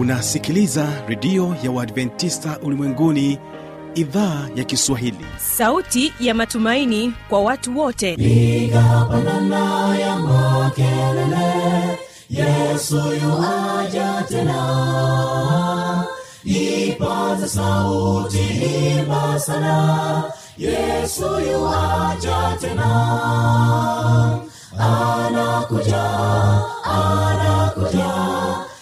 unasikiliza redio ya uadventista ulimwenguni idhaa ya kiswahili. Sauti ya matumaini kwa watu wote. Pigapanana ya makelele yesu yuaja tena. Ipaza sauti himba sana yesu yuaja tena. Anakuja anakuja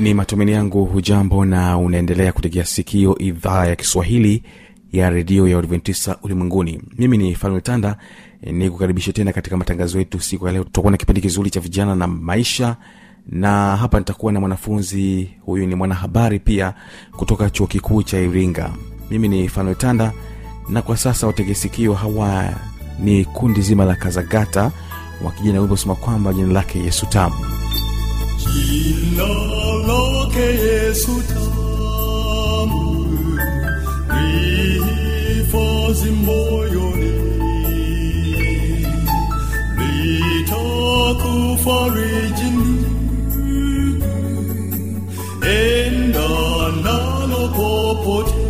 ni matumaini yangu hujambo na unaendelea kutegea sikio idhaa ya kiswahili ya redio ya uadventista ulimwenguni. Mimi ni falme tanda ni kukaribisha tena katika matangazo yetu siku ya leo. Tutakuwa na kipindi kizuri cha vijana na maisha na hapa nitakuwa na mwanafunzi huyu ni mwanahabari pia kutoka chuo kikuu cha iringa. Mimi ni falme tanda na kwa sasa wategesikio hawa ni kundi zima la kazagata wakija na wimbo sema kwamba jina lake yesu tamu 신랄하게 예수 담을 리 퍼진 모여니 리타쿠 파리진 엔다 나노 포포티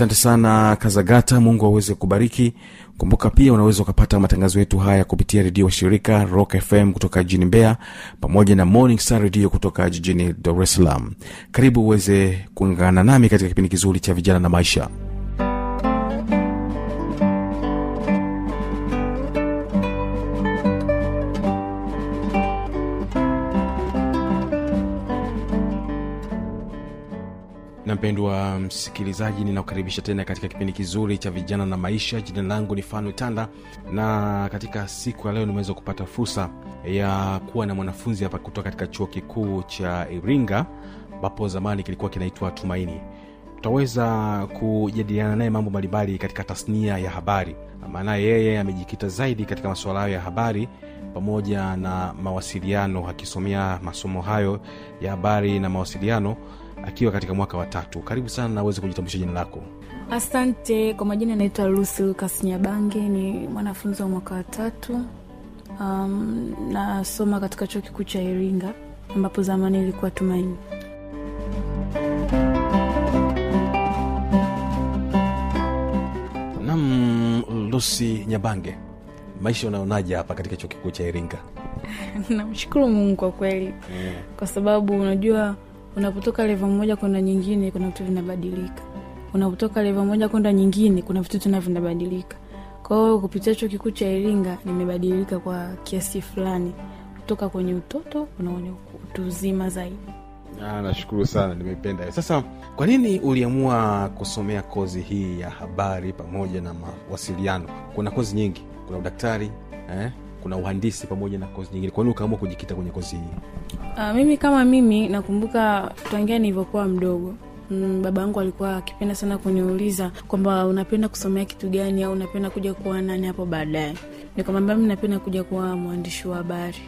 asante sana kazagata. Mungu aweze kubariki. Kumbuka pia unaweza ukapata matangazo yetu haya kupitia redio wa shirika rock fm kutoka jijini mbeya pamoja na morning star redio kutoka jijini dar salaam. Karibu uweze kuungana nami katika kipindi kizuri cha vijana na maisha mpendwa msikilizaji ninakukaribisha tena katika kipindi kizuri cha vijana na maisha. Jina langu ni fanu tanda na katika siku ya leo nimeweza kupata fursa ya kuwa na mwanafunzi hapa kutoka katika chuo kikuu cha iringa ambapo zamani kilikuwa kinaitwa tumaini. Tutaweza kujadiliana naye mambo mbalimbali katika tasnia ya habari maana yeye amejikita zaidi katika masuala hayo ya habari pamoja na mawasiliano akisomea masomo hayo ya habari na mawasiliano akiwa katika mwaka wa tatu. Karibu sana na uweze kujitambulisha jina lako. Asante. Kwa majina naitwa lusi lukas nyabange ni mwanafunzi wa mwaka wa tatu. Um, nasoma katika chuo kikuu cha iringa ambapo zamani ilikuwa tumaini. Nam lusi nyabange maisha unaonaje hapa katika chuo kikuu cha iringa? Namshukuru mungu kwa kweli. Kwa sababu unajua unapotoka leva moja kwenda nyingine kuna vitu vinabadilika. Unapotoka leva moja kwenda nyingine kuna vitu tena vinabadilika. Kwa kupitia chuo kikuu cha iringa nimebadilika kwa kiasi fulani. Kutoka kwenye utoto kuna kwenye zaidi. Nashukuru sana nimependa. sasa kwa nini uliamua kusomea kozi hii ya habari pamoja na mawasiliano? Kuna kozi nyingi. Kuna udaktari eh? Kuna uhandisi pamoja na kozi nyingine. Kwa nini ukaamua kujikita kwenye kozi hii? Uh, mimi kama mimi nakumbuka tangia nilivyokuwa mdogo Mm, baba yangu alikuwa akipenda sana kuniuliza kwamba unapenda kusomea kitu gani au unapenda kuja kuwa nani hapo baadaye. Nikamwambia mi napenda kuja kuwa mwandishi wa habari.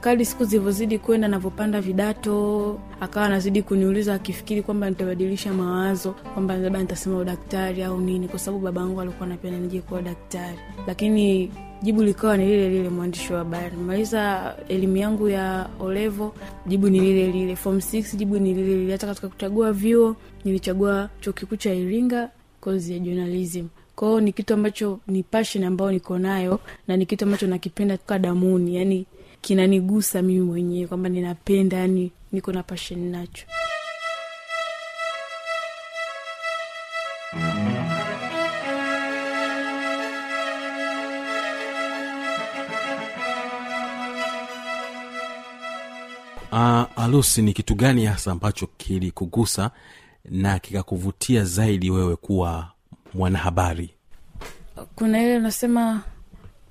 Kadi siku zilivyozidi kwenda navyopanda vidato akawa anazidi kuniuliza akifikiri kwamba nitabadilisha mawazo kwamba labda nitasema udaktari au nini kwa sababu baba yangu alikuwa anapenda nije kuwa daktari. Lakini jibu likawa ni lile lile mwandishi wa habari. Maliza elimu yangu ya olevo jibu ni lile lile. Form 6 jibu ni lile lile. Hata katika kuchagua vyuo nilichagua chuo kikuu cha iringa kozi ya journalism. Kwao ni kitu ambacho ni passion ambayo niko nayo na ni kitu ambacho nakipenda toka damuni. Yani kinanigusa mimi mwenyewe kwamba ninapenda yani niko na passion nacho alusi ni kitu gani hasa ambacho kilikugusa na kikakuvutia zaidi wewe kuwa mwanahabari? Kuna ile nasema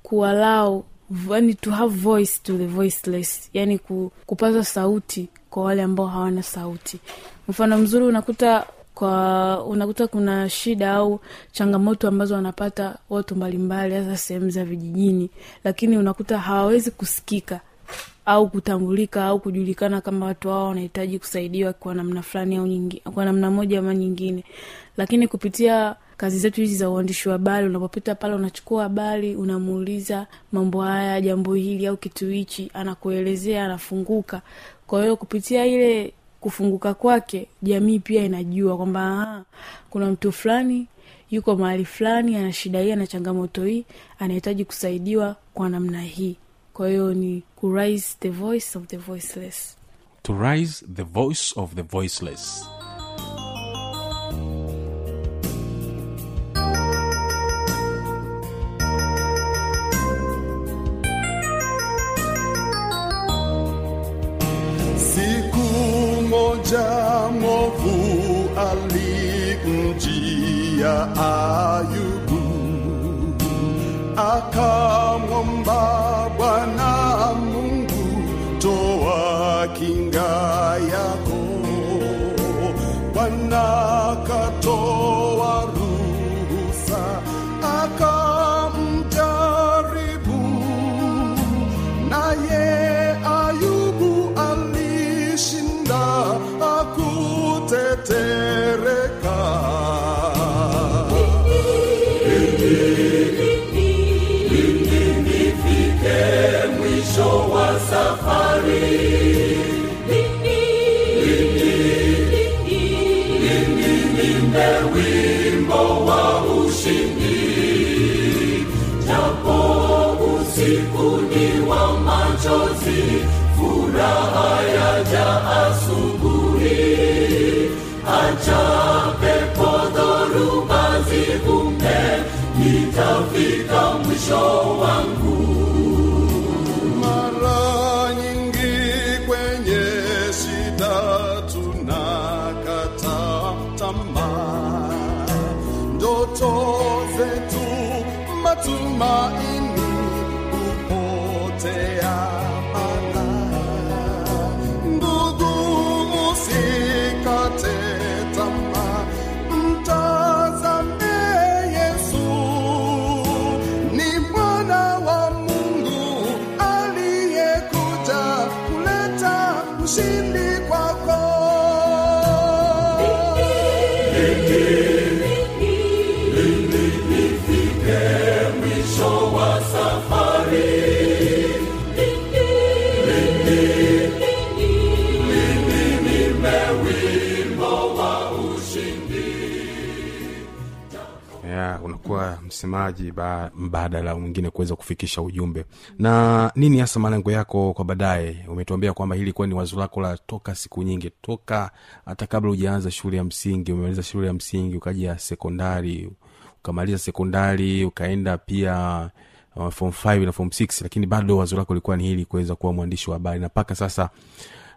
kuwalau yani to have voice to the voiceless yani ku, kupaza sauti kwa wale ambao hawana sauti. Mfano mzuri unakuta kwa unakuta kuna shida au changamoto ambazo wanapata watu mbalimbali hasa sehemu za vijijini lakini unakuta hawawezi kusikika au kutambulika au kujulikana kama watu hao wanahitaji kusaidiwa kwa namna fulani au nyingi, kwa namna moja ama nyingine. Lakini kupitia kazi zetu hizi za uandishi wa habari unapopita pale unachukua habari unamuuliza mambo haya jambo hili au kitu hichi anakuelezea anafunguka. Kwa hiyo kupitia ile kufunguka kwake jamii pia inajua kwamba "Ah, kuna mtu fulani yuko mahali fulani ana shida hii ana changamoto hii anahitaji kusaidiwa kwa namna hii kwa hiyo ni ku raise the voice of the voiceless. To rise the voice of the voiceless. Siku moja mwovu alimjia Ayubu, akamwomba kabla hayaja asubuhi, acha pepo dhoruba zivume, nitafika mwisho wangu. Mara nyingi kwenye shida tunakata tamaa, ndoto zetu matumaini unakuwa msemaji ba, mbadala mwingine kuweza kufikisha ujumbe. Na nini hasa malengo yako kwa baadaye? Umetuambia kwamba hili kuwa ni wazo lako la toka siku nyingi toka hata kabla hujaanza shule ya msingi umemaliza shule ya msingi ukaja sekondari ukamaliza sekondari ukaenda pia uh, form five na form six lakini bado wazo lako lilikuwa ni hili kuweza kuwa mwandishi wa habari. Na mpaka sasa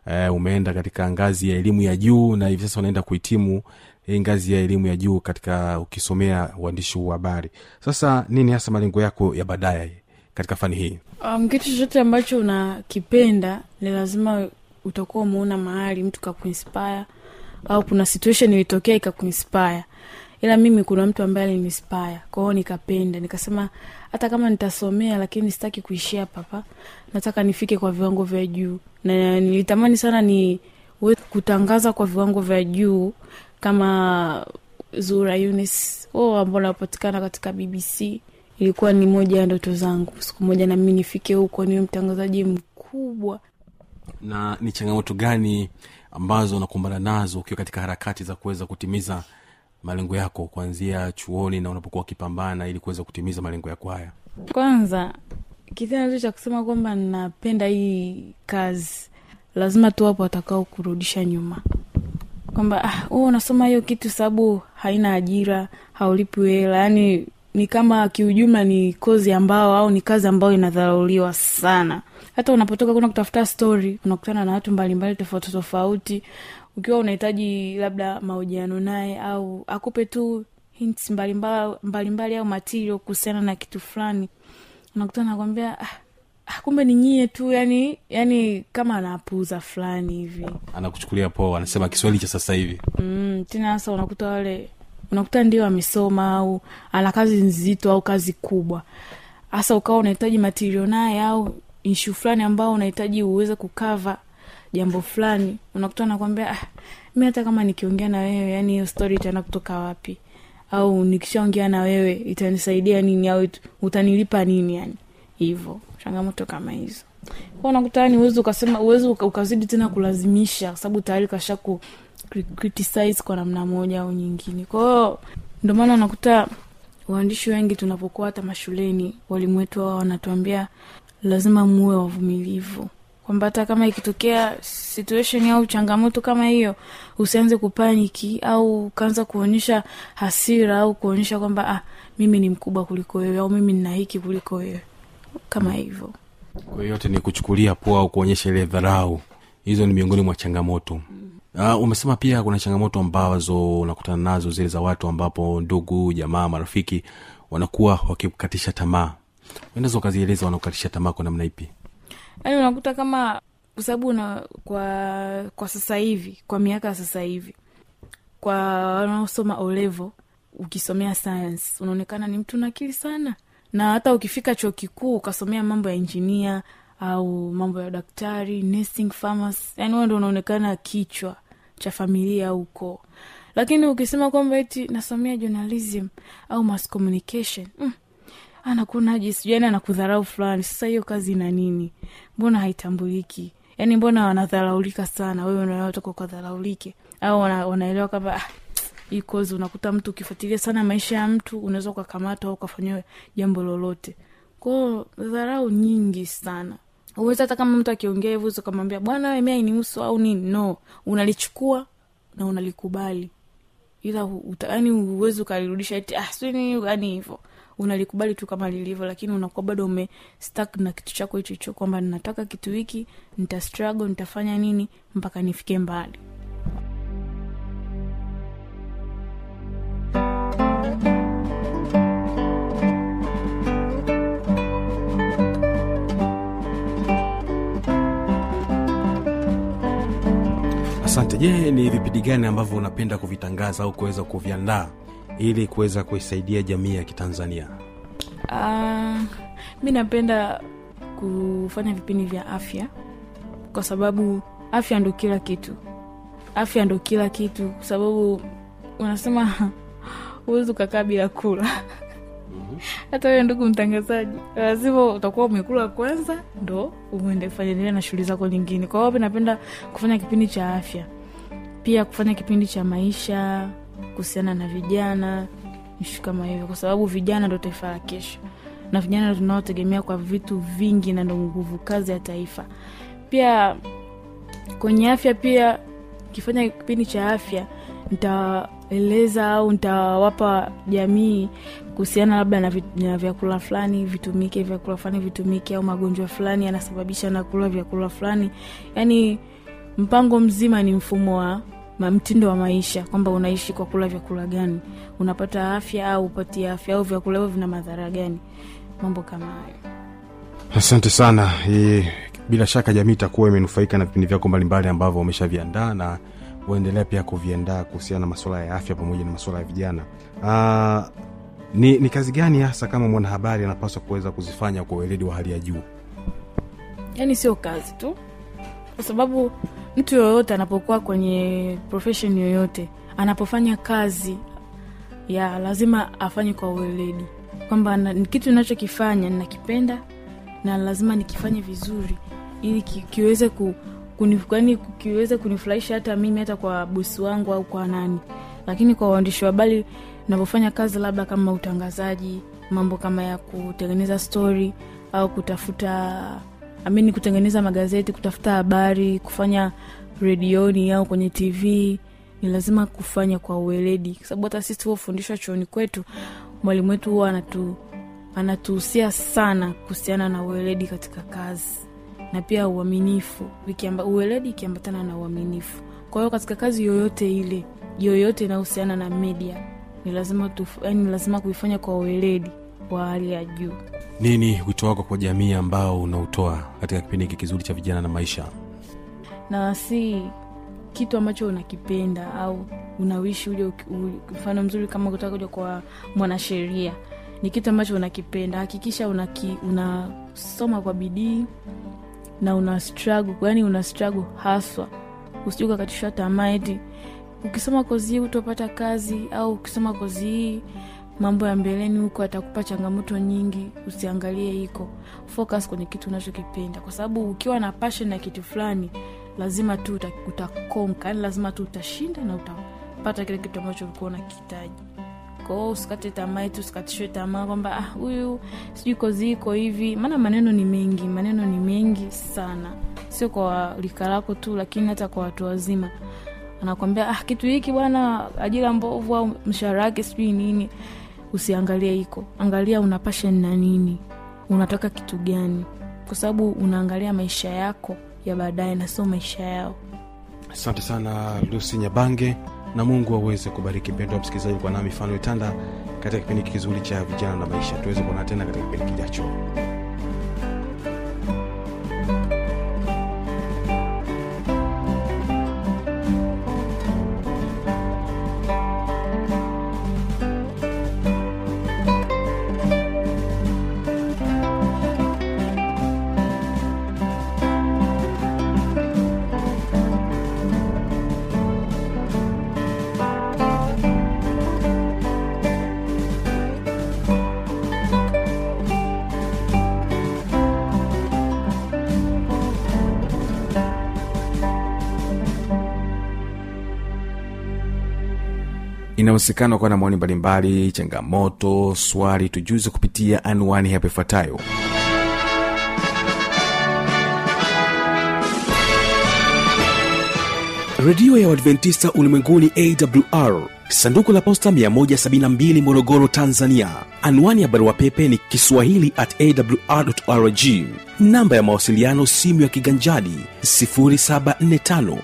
uh, umeenda katika ngazi ya elimu ya juu na hivi sasa unaenda kuhitimu hii ngazi ya elimu ya juu katika ukisomea uandishi wa habari. Sasa nini hasa malengo yako ya baadaye katika fani hii? Um, kitu chochote ambacho unakipenda ni lazima utakuwa umeona mahali mtu kakuinspire au kuna situation ilitokea ikakuinspire ila mimi kuna mtu ambaye aliniinspire kwao nikapenda. Nikasema hata kama nitasomea lakini sitaki kuishia hapa hapa. Nataka nifike kwa viwango vya juu. Na nilitamani sana ni kutangaza kwa viwango vya juu kama zura Eunice oh, ambao napatikana katika bbc ilikuwa ni moja ya ndoto zangu. Siku moja nami nifike huko niwe mtangazaji mkubwa. Na ni changamoto gani ambazo unakumbana nazo ukiwa katika harakati za kuweza kutimiza malengo yako kuanzia chuoni na unapokuwa ukipambana ili kuweza kutimiza malengo yako haya? Kwanza kitendo tu cha kusema kwamba napenda hii kazi lazima tu wapo watakao kurudisha nyuma. Kwamba ah, wewe unasoma hiyo kitu sababu haina ajira haulipi hela yani ni kama kiujumla ni kozi ambao au ni kazi ambayo inadharauliwa sana. Hata unapotoka kuna kutafuta story unakutana na watu mbalimbali tofauti tofauti ukiwa unahitaji labda mahojiano naye au akupe tu hints mbalimbali mbalimbali au matirio kuhusiana na kitu fulani unakuta nakwambia ah, ah, kumbe ni nyie tu yani yani kama anapuuza fulani hivi. Anakuchukulia poa anasema kiswahili cha sasa hivi. Mm, tena sasa unakuta wale unakuta ndio amesoma au ana kazi nzito au kazi kubwa. Hasa ukawa unahitaji matirio naye au ishu fulani ambao unahitaji uweze kukava jambo fulani unakuta nakwambia ah, mi hata kama nikiongea na wewe yani hiyo stori itaenda kutoka wapi? Au nikishaongea na wewe itanisaidia nini? Au utanilipa nini yani hivyo changamoto kama hizo. Kwa unakuta yani uwezi ukasema uwezi ukazidi tena kulazimisha kwa sababu tayari kasha ku criticize kwa namna moja au nyingine. Kwahiyo ndio unakuta waandishi wengi tunapokuwa hata mashuleni walimu wetu wao wanatuambia lazima muwe wavumilivu kwamba hata kama ikitokea situation au changamoto kama hiyo usianze kupaniki au ukaanza kuonyesha hasira au kuonyesha kwamba ah, mimi ni mkubwa kuliko wewe au mimi nina hiki kuliko wewe. Kama hivyo. Kwa yote ni kuchukulia poa au kuonyesha ile dharau. Hizo ni miongoni mwa changamoto. Uh, umesema pia kuna changamoto ambazo unakutana nazo zile za watu ambapo ndugu jamaa marafiki wanakuwa wakikatisha tamaa. Unaweza ukazieleza wanakukatisha tamaa kwa namna ipi yaani unakuta kama kwa sababu na kwa kwa sasa hivi kwa miaka ya sasa hivi kwa wanaosoma olevo ukisomea science unaonekana ni mtu nakili sana. Na hata ukifika chuo kikuu ukasomea mambo ya injinia au mambo ya daktari nursing farmers yani huo ndo unaonekana kichwa cha familia au ukoo lakini ukisema kwamba eti nasomea journalism au mass communication mm, anakunaje sijui yani anakudharau fulani. Sasa hiyo kazi ina nini? Mbona haitambuliki? Yaani mbona wanadharaulika sana? Wewe unaotoka ukadharaulike? Au wana, wanaelewa kwamba ah, hii kozi unakuta mtu ukifuatilia sana maisha ya mtu unaweza ukakamatwa au ukafanyiwa jambo lolote. Kwao dharau nyingi sana. Uwezi hata kama mtu akiongea hivyo ukamwambia bwana we mia inihusu au nini? No. Unalichukua na unalikubali. Ila yani uwezi ukalirudisha eti ah, sini yani hivyo unalikubali tu kama lilivyo lakini unakuwa bado ume stuck na kitu chako hicho hicho kwamba ninataka kitu hiki nita struggle nitafanya nini mpaka nifike mbali. Asante. Je ni vipindi gani ambavyo unapenda kuvitangaza au kuweza kuviandaa? Ili kuweza kuisaidia jamii ya kitanzania? Uh, mi napenda kufanya vipindi vya afya kwa sababu afya ndo kila kitu. Afya ndo kila kitu kwa sababu unasema huwezi ukakaa bila kula. Hata wewe ndugu mtangazaji lazima utakuwa umekula kwanza ndo uende na shughuli zako nyingine. Kwa hiyo napenda kufanya kipindi cha afya. Pia kufanya kipindi cha maisha kuhusiana na vijana ishu kama hivyo kwa sababu vijana ndo taifa la kesho. Na vijana ndo tunaotegemea kwa vitu vingi na ndo nguvu kazi ya taifa. Pia kwenye afya pia kifanya kipindi cha afya nitaeleza au nitawapa jamii kuhusiana labda na, na vyakula fulani vitumike vyakula fulani vitumike au magonjwa fulani yanasababisha na kula vyakula fulani. Yani mpango mzima ni mfumo wa mtindo wa maisha kwamba unaishi kwa kula vyakula gani unapata afya au upati afya au vyakula hivyo vina madhara gani mambo kama hayo. Asante sana. E, bila shaka jamii itakuwa imenufaika na vipindi vyako mbalimbali ambavyo umeshaviandaa na uendelea pia kuviandaa kuhusiana na masuala ya afya pamoja na masuala ya vijana. Aa, ni, ni kazi gani hasa kama mwanahabari anapaswa kuweza kuzifanya kwa weledi wa hali ya juu? Yaani sio kazi tu kwa sababu mtu yoyote anapokuwa kwenye profession yoyote anapofanya kazi ya lazima afanye kwa ueledi kwamba kitu ninachokifanya ninakipenda na lazima nikifanye vizuri ili ki, kiweze ku, kunif, kiweze kunifurahisha hata mimi hata kwa bosi wangu au kwa nani. Lakini kwa uandishi wa habari navyofanya kazi labda kama utangazaji mambo kama ya kutengeneza stori au kutafuta amini kutengeneza magazeti kutafuta habari kufanya redioni au kwenye tv ni lazima kufanya kwa uweledi, kwa sababu hata sisi tuliofundishwa chuoni kwetu mwalimu wetu huwa anatu anatuhusia sana kuhusiana na uweledi katika kazi na pia uaminifu. Ueledi ikiambatana na uaminifu. Kwa hiyo katika kazi yoyote ile yoyote inayohusiana na media ni lazima lazima kuifanya kwa uweledi wa hali ya juu nini wito wako kwa jamii ambao unautoa katika kipindi hiki kizuri cha vijana na maisha? Na si kitu ambacho unakipenda au unawishi uje mfano mzuri kama kutaka kuja kwa mwanasheria. Ni kitu ambacho unakipenda. Hakikisha unaki, unasoma kwa bidii na una struggle yani una struggle haswa. Usije ukakatishwa tamaa eti ukisoma kozi hii utopata kazi au ukisoma kozi hii mambo ya mbeleni huko atakupa changamoto nyingi usiangalie hiko. Focus kwenye kitu unachokipenda. Kwa sababu ukiwa na passion na kitu fulani lazima tu utakonka yani lazima tu utashinda na utapata kile kitu ambacho ulikuwa unakihitaji. Kwao usikate tamaa tu, usikatishwe tamaa kwamba "Ah, sijui kozi iko hivi. Maana maneno ni mengi maneno ni mengi sana. Sio kwa lika lako tu lakini hata kwa watu wazima. Anakwambia ah, kitu hiki bwana ajira mbovu au mshahara wake sijui nini usiangalie hiko angalia una passion na nini. Unataka kitu gani. Kwa sababu unaangalia maisha yako ya baadaye na sio maisha yao. Asante sana lusi nyabange na mungu aweze kubariki. Mpendo wa msikilizaji kwa nami mifano itanda katika kipindi kizuri cha vijana na maisha. Tuweze kuona tena katika kipindi kijacho inawezekana kuwa na maoni mbalimbali changamoto swali tujuze kupitia anwani hapo ifuatayo. Redio ya uadventista ulimwenguni awr sanduku la posta 172 morogoro tanzania. Anwani ya barua pepe ni kiswahili at awrrg namba ya mawasiliano simu ya kiganjadi 745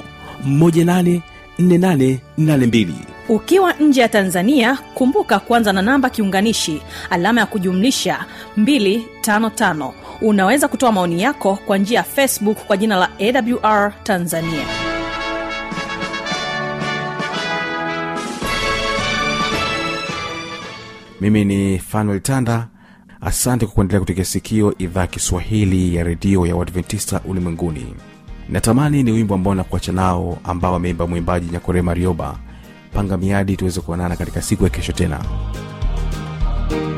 4882 ukiwa nje ya tanzania kumbuka kuanza na namba kiunganishi alama ya kujumlisha 255 unaweza kutoa maoni yako kwa njia ya facebook kwa jina la awr tanzania. Mimi ni fanuel tanda. Asante kwa kuendelea kutekea sikio idhaa kiswahili ya redio ya wadventista ulimwenguni natamani ni wimbo ambao nakuacha nao ambao ameimba mwimbaji nyakore marioba. Panga miadi tuweze kuonana katika siku ya kesho tena. Natamani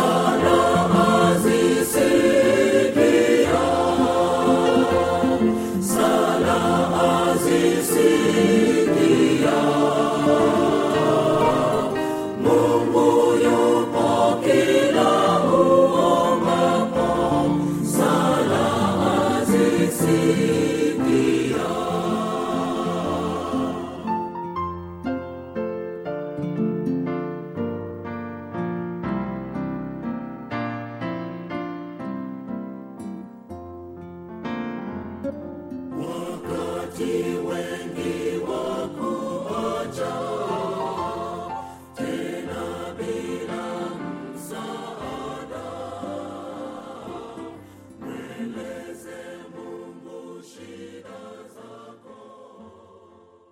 Sorrow.